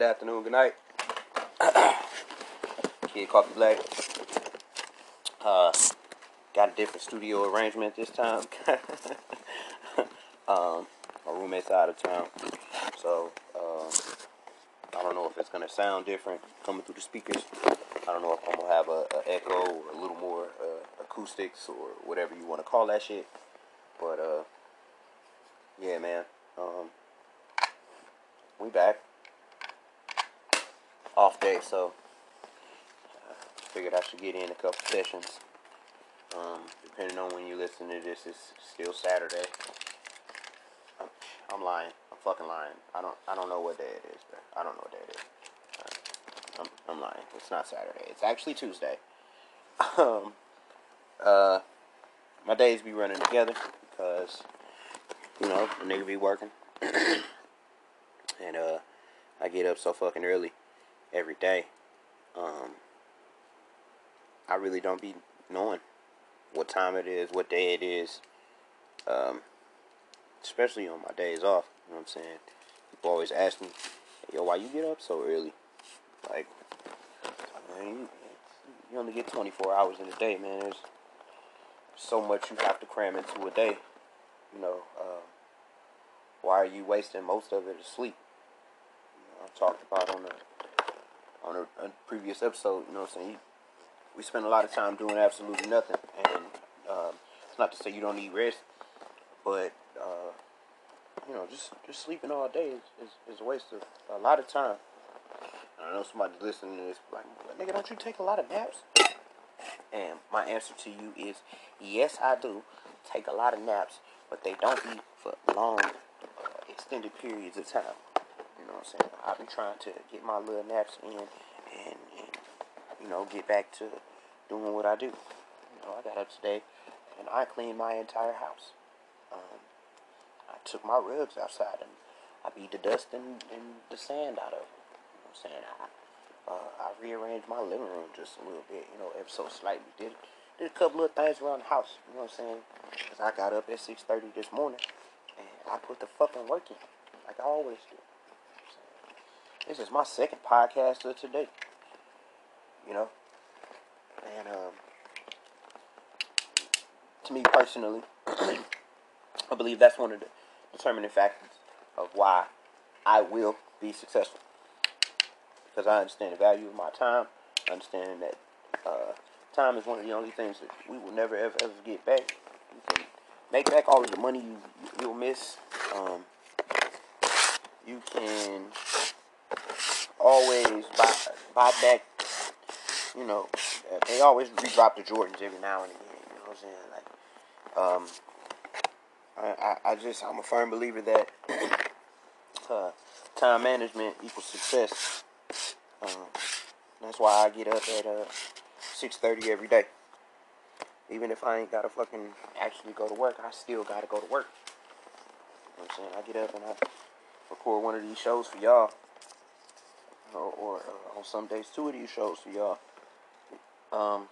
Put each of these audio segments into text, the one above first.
Good afternoon, good night. Kid Coffee Black. Uh, got a different studio arrangement this time. um, my roommate's out of town, so uh, I don't know if it's gonna sound different coming through the speakers. I don't know if I'm gonna have a, a echo or a little more uh, acoustics or whatever you want to call that shit. But uh, yeah, man. Um, we back off day, so uh, figured I should get in a couple sessions. Um, depending on when you listen to this, it's still Saturday. I'm, lying. I'm fucking lying. I don't. I don't know what day it is, bro. I don't know what day it is. Uh, I'm, I'm lying. It's not Saturday. It's actually Tuesday. um, uh, my days be running together because you know the nigga be working, and uh, I get up so fucking early every day. Um, I really don't be knowing what time it is, what day it is. Um, especially on my days off. You know what I'm saying? People always ask me, "Yo, why you get up so early?" Like, man, you, only get 24 hours in a day, man. There's so much you have to cram into a day. You know, uh, why are you wasting most of it asleep? You know, I talked about on a on a, a, previous episode. You know what I'm saying? We spend a lot of time doing absolutely nothing, and um, it's not to say you don't need rest, but uh, you know, just just sleeping all day is, is, is, a waste of a lot of time. I know somebody's listening to this like, nigga, don't you take a lot of naps? And my answer to you is yes, I do take a lot of naps, but they don't be for long, uh, extended periods of time. Know what I'm saying? I've been trying to get my little naps in and, and you know, get back to doing what I do. You know, I got up today and I cleaned my entire house. Um, I took my rugs outside and I beat the dust and, and the sand out of it. You know I'm saying? I, uh, I rearranged my living room just a little bit, you know, ever so slightly. Did did a couple of things around the house, you know what I'm saying? Cause I got up at 6:30 this morning and I put the fucking work in, like I always do. This is my second podcast of today. You know? And um to me personally, I believe that's one of the determining factors of why I will be successful. Because I understand the value of my time. I understand that uh, time is one of the only things that we will never ever ever get back. You can make back all of the money you you'll miss. Um, you can always buy buy back. You know, they always redrop the Jordans every now and again. You know what I'm saying? Like, um, I, I, just I'm a firm believer that uh, time management equals success. Um, that's why I get up at uh, six thirty every day. Even if I ain't gotta fucking actually go to work, I still gotta go to work. You know what I'm saying? I get up and I record one of these shows for y'all or, or uh, on some days two of these shows for y'all, um,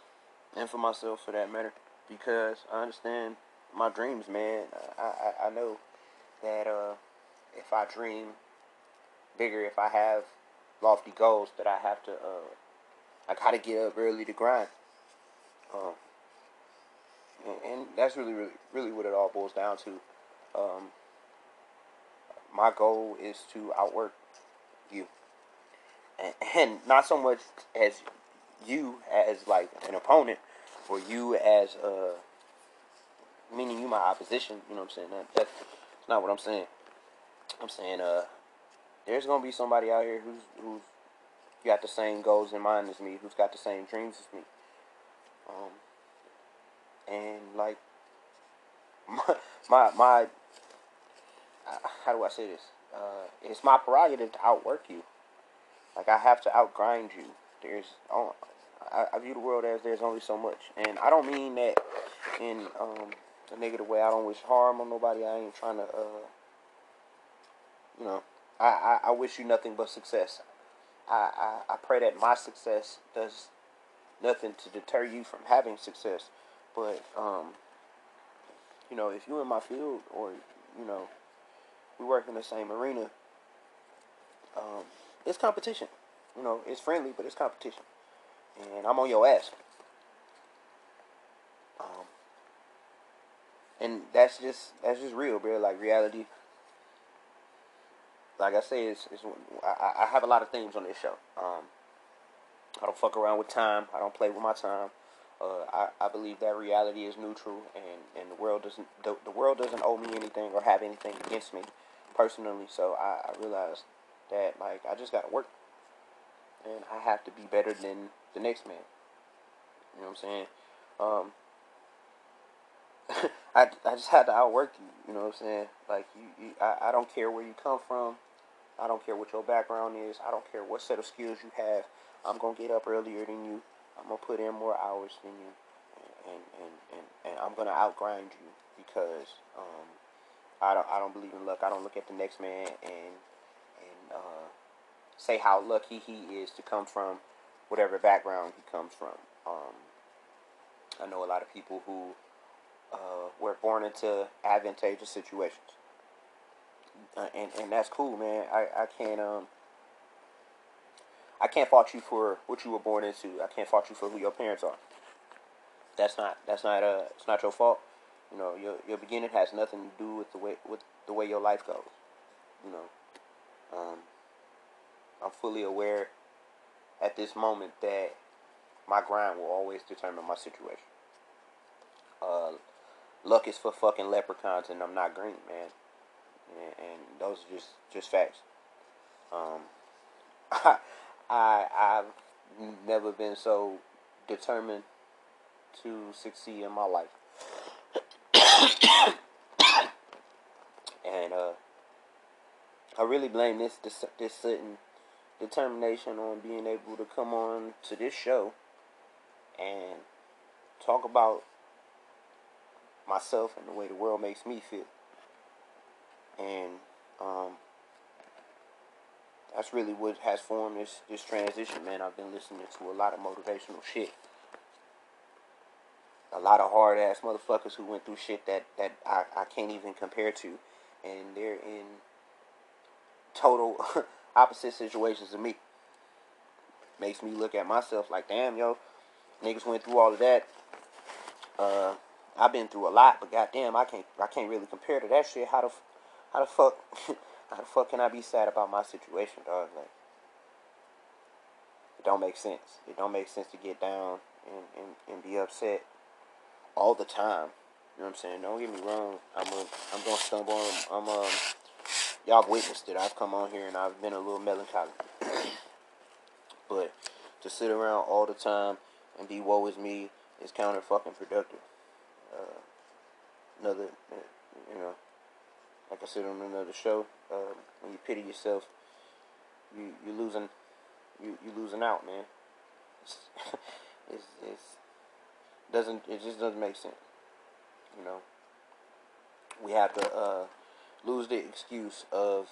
and for myself for that matter, because I understand my dreams, man. I I, I know that uh, if I dream bigger, if I have lofty goals, that I have to uh, I gotta get up early to grind. Um, and, and that's really, really, really what it all boils down to. Um, my goal is to outwork you, and, not so much as you as like an opponent, or you as uh, meaning you my opposition. You know what I'm saying? That, that's not what I'm saying. I'm saying uh, there's gonna be somebody out here who's who's got the same goals in mind as me, who's got the same dreams as me. Um, and like my my, my how do I say this? Uh, it's my prerogative to outwork you. Like I have to outgrind you. There's oh, I, I view the world as there's only so much, and I don't mean that in um, a negative way. I don't wish harm on nobody. I ain't trying to, uh, you know, I, I, I wish you nothing but success. I, I, I pray that my success does nothing to deter you from having success. But um, you know, if you're in my field or you know, we work in the same arena, um, it's competition. You know, it's friendly, but it's competition, and I'm on your ass. Um, and that's just that's just real, bro. Like reality. Like I say, it's, it's I, I have a lot of themes on this show. Um, I don't fuck around with time. I don't play with my time. Uh, I, I believe that reality is neutral, and, and the world doesn't the, the world doesn't owe me anything or have anything against me, personally. So I, I realized that like I just gotta work, and I have to be better than the next man. You know what I'm saying? Um, I, I just had to outwork you. You know what I'm saying? Like you, you I, I don't care where you come from. I don't care what your background is. I don't care what set of skills you have. I'm gonna get up earlier than you. I'm gonna put in more hours than you, and and, and, and I'm gonna outgrind you because um, I don't I don't believe in luck. I don't look at the next man and say how lucky he is to come from whatever background he comes from. Um, I know a lot of people who uh, were born into advantageous situations, uh, and and that's cool, man. I I can't um. I can't fault you for what you were born into. I can't fault you for who your parents are. That's not that's not uh it's not your fault. You know, your your beginning has nothing to do with the way with the way your life goes. You know, um, I'm fully aware at this moment that my grind will always determine my situation. Uh, luck is for fucking leprechauns, and I'm not green, man. And, and those are just just facts. Um, I I've never been so determined to succeed in my life. and uh, I really blame this this this certain determination on being able to come on to this show and talk about myself and the way the world makes me feel. And um, that's really what has formed this this transition, man. I've been listening to a lot of motivational shit. A lot of hard ass motherfuckers who went through shit that, that I, I can't even compare to. And they're in total opposite situations to me. Makes me look at myself like, damn, yo, niggas went through all of that. Uh, I've been through a lot, but goddamn, I can't, I can't really compare to that shit. How the, how the fuck, how the fuck can I be sad about my situation, dog? Like, it don't make sense. It don't make sense to get down and, and, and be upset all the time. You know what I'm saying? Don't get me wrong. I'm a, I'm gonna stumble. On, I'm um, y'all witnessed it. I've come on here and I've been a little melancholy. but to sit around all the time and be woe is me is counter fucking productive. Uh, another, you know, like I said on another show, uh, when you pity yourself, you you losing, you you losing out, man. It's, it's, it's doesn't it just doesn't make sense, you know. We have to uh, lose the excuse of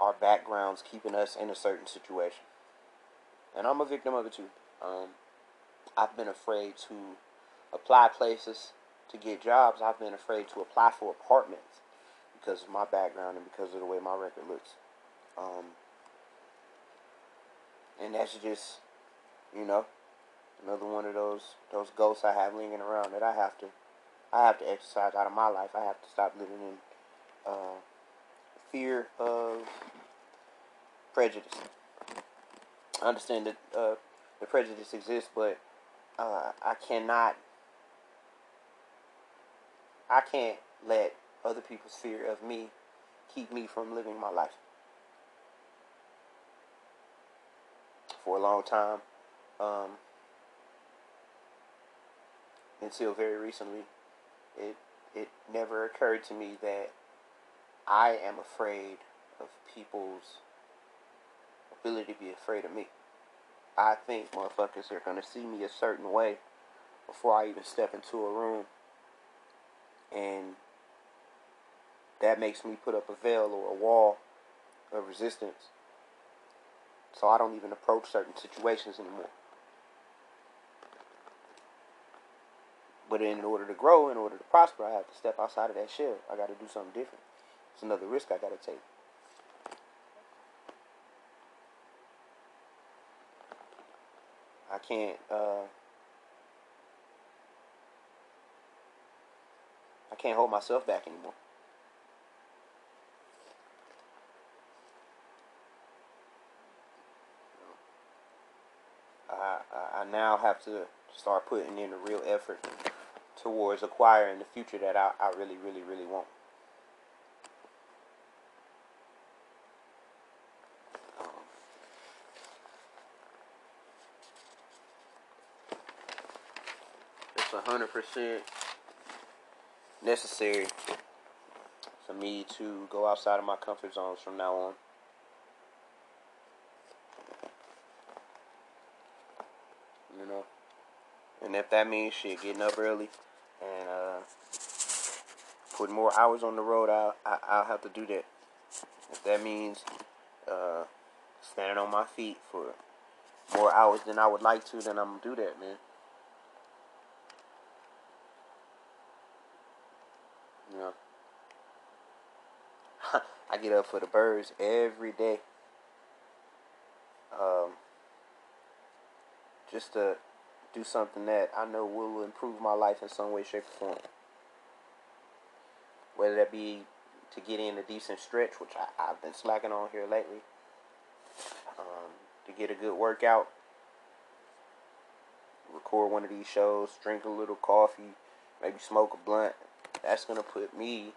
our backgrounds keeping us in a certain situation, and I'm a victim of it too. Um, I've been afraid to apply places to get jobs. I've been afraid to apply for apartments because of my background and because of the way my record looks. Um, and that's just, you know, another one of those those ghosts I have lingering around that I have to I have to exercise out of my life. I have to stop living in uh, fear of prejudice. I understand that uh, the prejudice exists, but uh, I cannot. I can't let other people's fear of me keep me from living my life. For a long time, um, until very recently, it it never occurred to me that I am afraid of people's ability to be afraid of me. I think motherfuckers are gonna see me a certain way before I even step into a room. And that makes me put up a veil or a wall of resistance. So I don't even approach certain situations anymore. But in order to grow, in order to prosper, I have to step outside of that shell. I got to do something different. It's another risk I got to take. I can't. Uh, I can't hold myself back anymore. I, I now have to start putting in a real effort towards acquiring the future that I, I really, really, really want. It's a hundred percent necessary for me to go outside of my comfort zones from now on. You know, and if that means shit, getting up early and uh, putting more hours on the road, I'll, I'll have to do that. If that means uh, standing on my feet for more hours than I would like to, then I'm gonna do that, man. You know, I get up for the birds every day. Um, just to do something that I know will improve my life in some way, shape, or form. Whether that be to get in a decent stretch, which I, have been slacking on here lately, um, to get a good workout, record one of these shows, drink a little coffee, maybe smoke a blunt. That's going to put me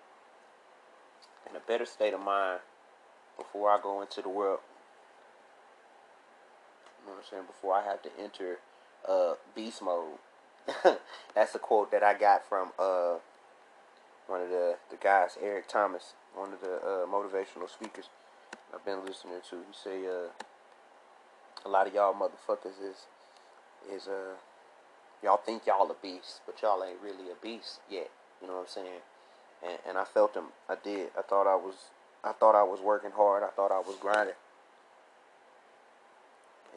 in a better state of mind before I go into the world. You know what I'm saying? Before I have to enter uh, beast mode. That's a quote that I got from uh, one of the, the guys, Eric Thomas, one of the uh, motivational speakers I've been listening to. He say uh, a lot of y'all motherfuckers is is uh y'all think y'all a beast, but y'all ain't really a beast yet. You know what I'm saying? And and I felt him. I did. I thought I was. I thought I was working hard. I thought I was grinding.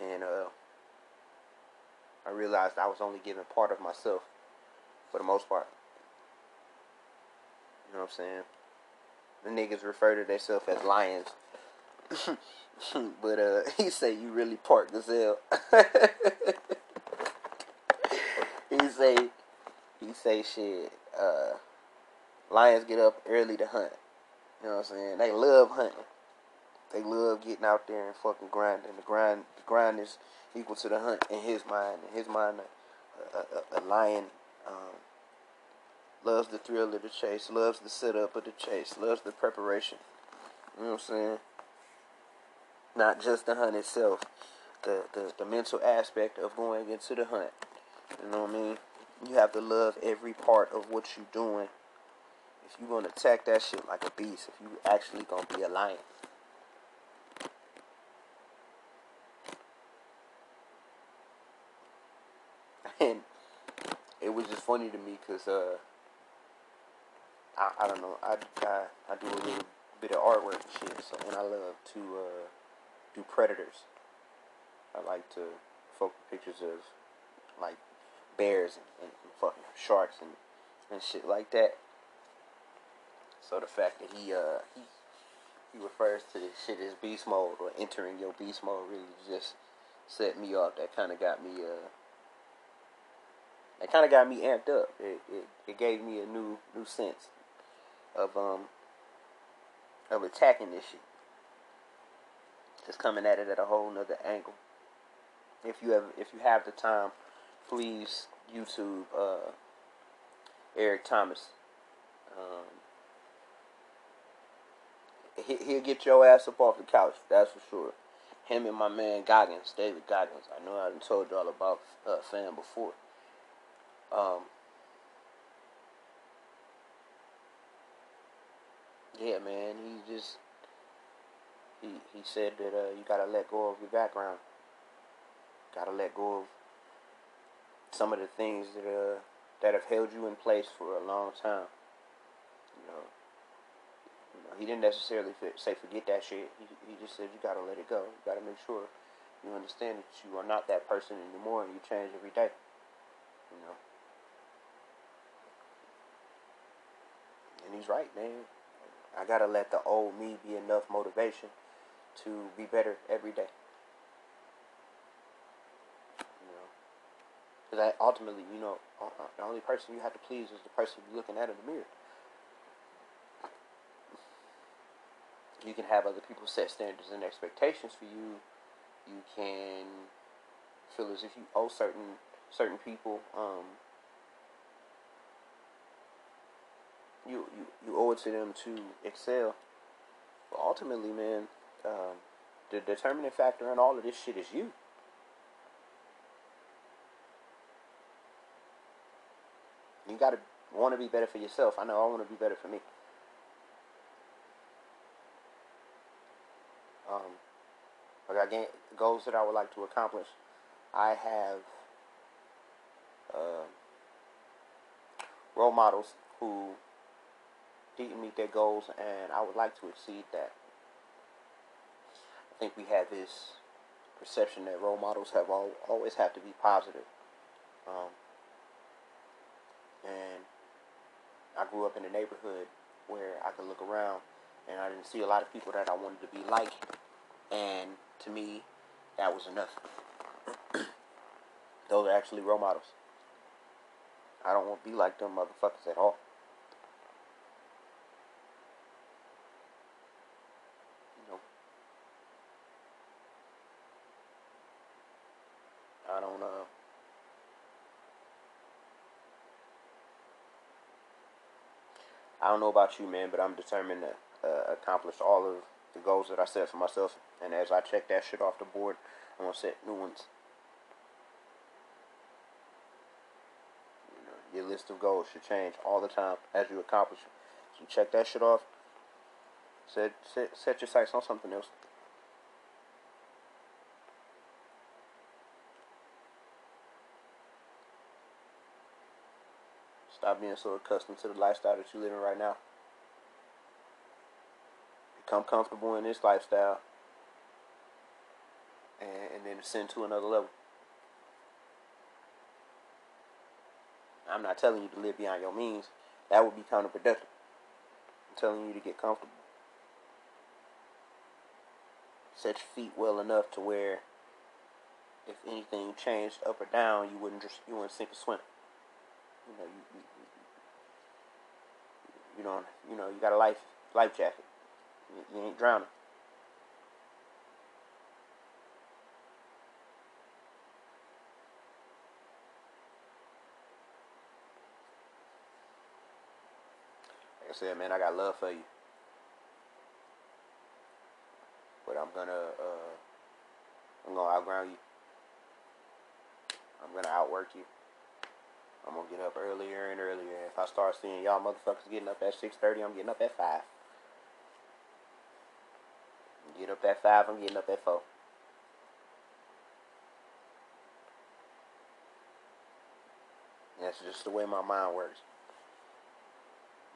And uh, I realized I was only giving part of myself for the most part. You know what I'm saying? The niggas refer to themselves as lions. but uh he say you really part gazelle. he say he say shit, uh lions get up early to hunt. You know what I'm saying? They love hunting. They love getting out there and fucking grinding. The grind the grind is equal to the hunt in his mind. In his mind, a, a, a lion um, loves the thrill of the chase, loves the setup of the chase, loves the preparation. You know what I'm saying? Not just the hunt itself, the, the, the mental aspect of going into the hunt. You know what I mean? You have to love every part of what you're doing. If you're gonna attack that shit like a beast, if you actually gonna be a lion. and it was just funny to me because uh, I, I don't know I, I I do a little bit of artwork and shit so and I love to uh, do predators I like to focus pictures of like bears and, and, and fucking sharks and, and shit like that so the fact that he uh he he refers to this shit as beast mode or entering your beast mode really just set me off that kind of got me uh it kind of got me amped up. It, it, it gave me a new new sense of um of attacking this shit. Just coming at it at a whole nother angle. If you have if you have the time, please YouTube uh, Eric Thomas. Um, he, he'll get your ass up off the couch, that's for sure. Him and my man Goggins, David Goggins. I know I told y'all about uh, Fam before. Um, yeah, man, he just he he said that uh, you gotta let go of your background. Gotta let go of some of the things that uh that have held you in place for a long time. You know, you know he didn't necessarily say forget that shit. He he just said you gotta let it go. You gotta make sure you understand that you are not that person anymore, and you change every day. You know. And he's right, man. I gotta let the old me be enough motivation to be better every day. You know, because ultimately, you know, uh, uh, the only person you have to please is the person you're looking at in the mirror. You can have other people set standards and expectations for you. You can feel as if you owe certain certain people um, you, you you owe it to them to excel. But ultimately, man, um, the determining factor in all of this shit is you. You gotta want to be better for yourself. I know I want to be better for me. Um, I got goals that I would like to accomplish. I have uh, role models who didn't meet their goals, and I would like to exceed that. I think we have this perception that role models have all, always have to be positive. Um, and I grew up in a neighborhood where I could look around and I didn't see a lot of people that I wanted to be like. And to me, that was enough. Those are actually role models. I don't want to be like them motherfuckers at all. You know, I don't uh I don't know about you, man, but I'm determined to uh, accomplish all of the goals that I set for myself. And as I check that shit off the board, I'm gonna set new ones. You know, your list of goals should change all the time as you accomplish. So you check that shit off. Set set set your sights on something else. Stop being so accustomed to the lifestyle that you're living right now. Become comfortable in this lifestyle. And, and then ascend to another level. I'm not telling you to live beyond your means. That would be counterproductive. I'm telling you to get comfortable. Set your feet well enough to where if anything changed up or down, you wouldn't just you wouldn't sink or swim. You know, you, you, you don't, you know, you got a life life jacket. You, you ain't drowning. Said, man, I got love for you. But I'm gonna, uh, I'm gonna outground you. I'm gonna outwork you. I'm gonna get up earlier and earlier. If I start seeing y'all motherfuckers getting up at six thirty, I'm getting up at five. Get up at five, I'm getting up at four. That's just the way my mind works.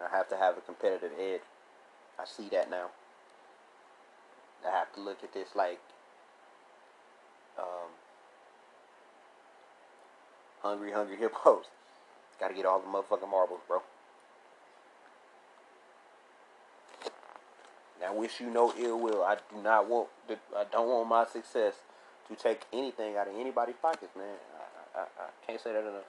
I have to have a competitive edge. I see that now. I have to look at this like um, hungry, hungry hippos. Gotta get all the motherfucking marbles, bro. I wish you no ill will. I do not want. The, I don't want my success to take anything out of anybody's pockets, man. I, I, I can't say that enough.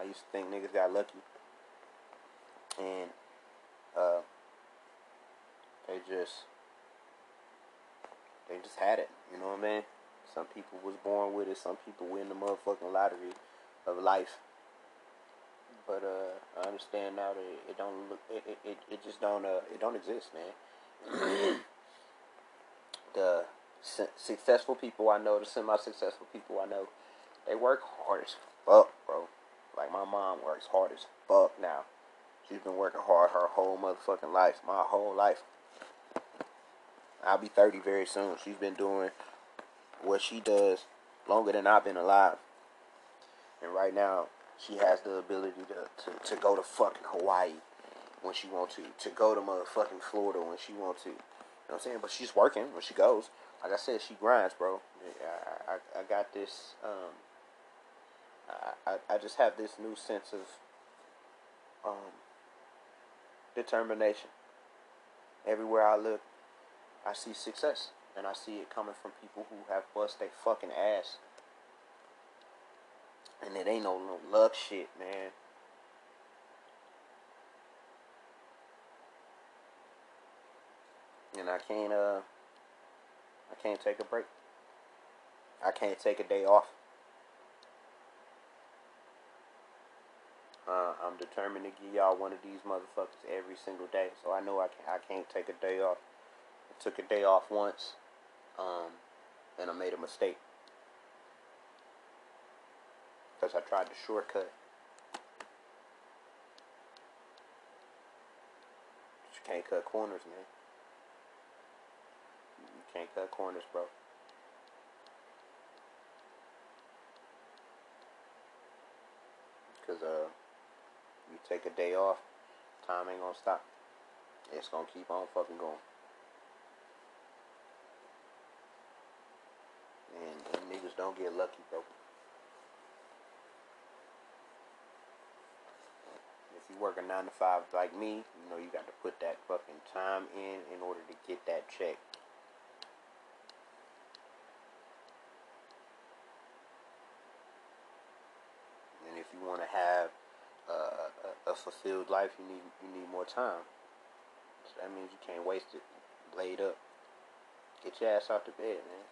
I used to think niggas got lucky. and uh, they just they just had it. You know what I mean? Some people was born with it. Some people win the motherfucking lottery of life. But uh, I understand now that it, don't look. It, it, it just don't. Uh, it don't exist, man. the su- successful people I know, the semi-successful people I know, they work hard as fuck, bro. Like my mom works hard as fuck now. She's been working hard her whole motherfucking life, my whole life. I'll be 30 very soon. She's been doing what she does longer than I've been alive. And right now, she has the ability to, to, to go to fucking Hawaii when she wants to, to go to motherfucking Florida when she wants to. You know what I'm saying? But she's working when she goes. Like I said, she grinds, bro. I, I, I got this. Um, I, I, just have this new sense of um, determination. Everywhere I look, I see success. And I see it coming from people who have bust their fucking ass. And it ain't no, no luck shit, man. And I can't uh I can't take a break. I can't take a day off. Uh, I'm determined to give y'all one of these motherfuckers every single day. So I know I can't, I can't take a day off. I took a day off once, um, and I made a mistake. Because I tried to shortcut. But you can't cut corners, man. You can't cut corners, bro. Because, uh, you take a day off, time ain't gonna stop. It's gonna keep on fucking going. And, and niggas don't get lucky, bro. If you work a nine to five like me, you know you got to put that fucking time in in order to get that check. And if you want to have fulfilled life, you need you need more time. So that means you can't waste it. Laid up. Get your ass out the bed, man.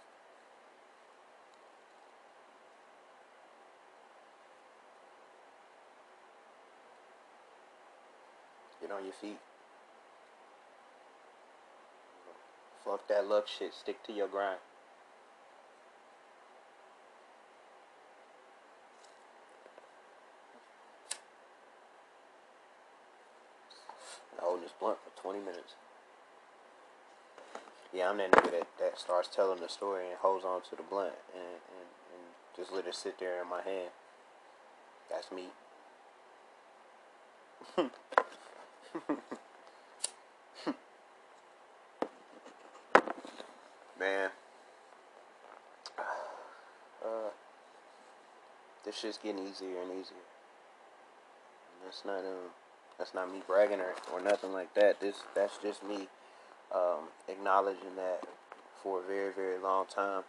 Get on your feet. Fuck that luck shit. Stick to your grind. Holding this blunt for 20 minutes. Yeah, I'm that nigga that, that starts telling the story and holds on to the blunt and, and, and just let it sit there in my hand. That's me. Man. Uh, this shit's getting easier and easier. That's not um that's not me bragging or, or nothing like that. This that's just me um, acknowledging that for a very, very long time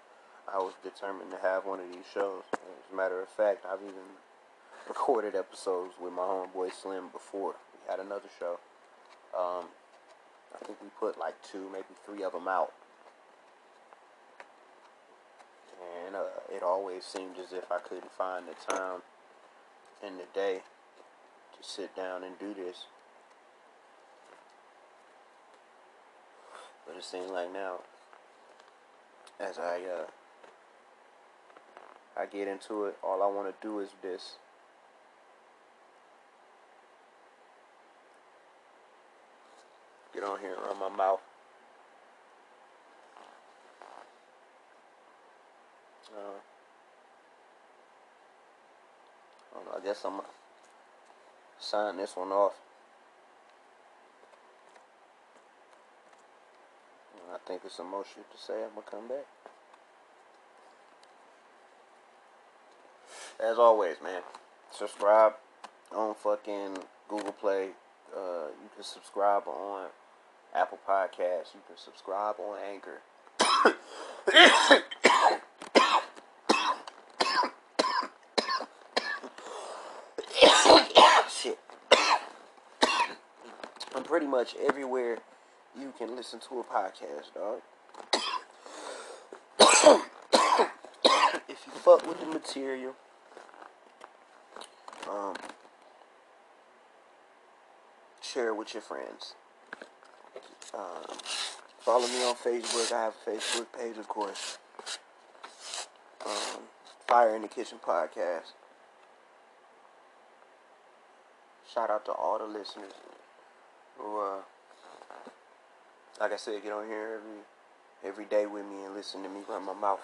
I was determined to have one of these shows. As a matter of fact, I've even recorded episodes with my homeboy Slim before. We had another show. Um, I think we put like two, maybe three of them out. And uh, it always seemed as if I couldn't find the time in the day to sit down and do this. But it seems like now, as I uh, I get into it, all I want to do is this. Get on here run my mouth. Uh, I, guess I'm sign this one off. And I think it's shit to say. I'm gonna come back. As always, man, subscribe on fucking Google Play. Uh, you can subscribe on Apple Podcasts. You can subscribe on Anchor. Shit. pretty much everywhere you can listen to a podcast, dog. if you fuck with the material, um, share it with your friends. Um, follow me on Facebook. I have a Facebook page, of course. Um, Fire in the Kitchen podcast. Shout out to all the listeners who, uh, like I said, get on here every every day with me and listen to me run my mouth.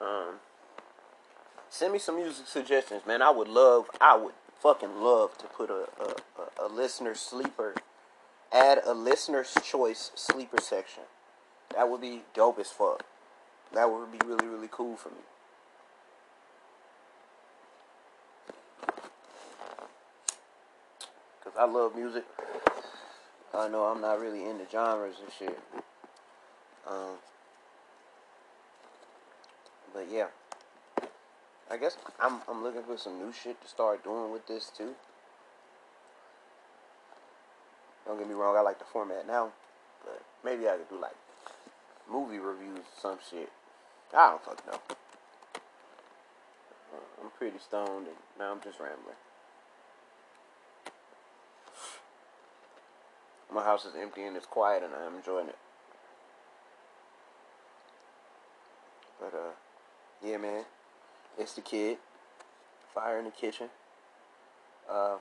Um, send me some music suggestions, man. I would love, I would fucking love to put a a, a, a listener sleeper, add a listener's choice sleeper section. That would be dope as fuck. That would be really really cool for me. I love music. I know I'm not really into genres and shit. Um, but yeah. I guess I'm I'm looking for some new shit to start doing with this too. Don't get me wrong, I like the format now, but maybe I could do like movie reviews or some shit. I don't fucking know. I'm pretty stoned and now I'm just rambling. My house is empty and it's quiet and I'm enjoying it. But uh yeah man. It's the kid. Fire in the kitchen. Uh,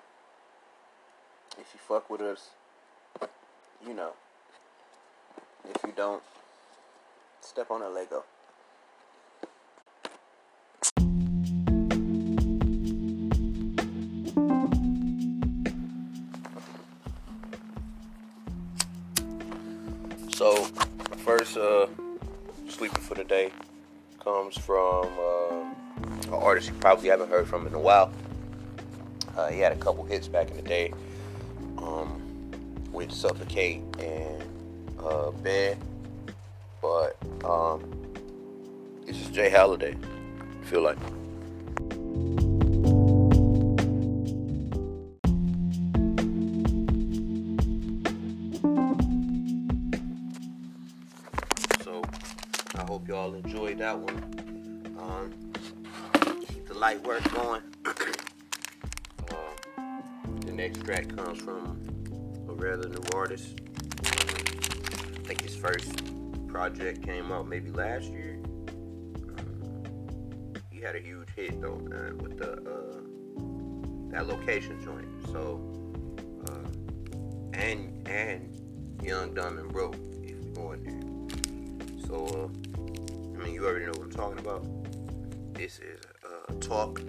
if you fuck with us, you know. If you don't, step on a Lego. First uh, sleeper for the day comes from. Uh, an artist you probably haven't heard from in a while. Uh, he had a couple hits back in the day um, with Suffocate and uh, Bed, but um, it's just J. Holiday. I feel like. Track comes from a rather new artist. I think his first project came out maybe last year. Uh, he had a huge hit though man, with the uh, that location joint. So uh, and and Young, Dumb, and Broke if there. So uh, I mean you already know what I'm talking about. This is uh, Talk.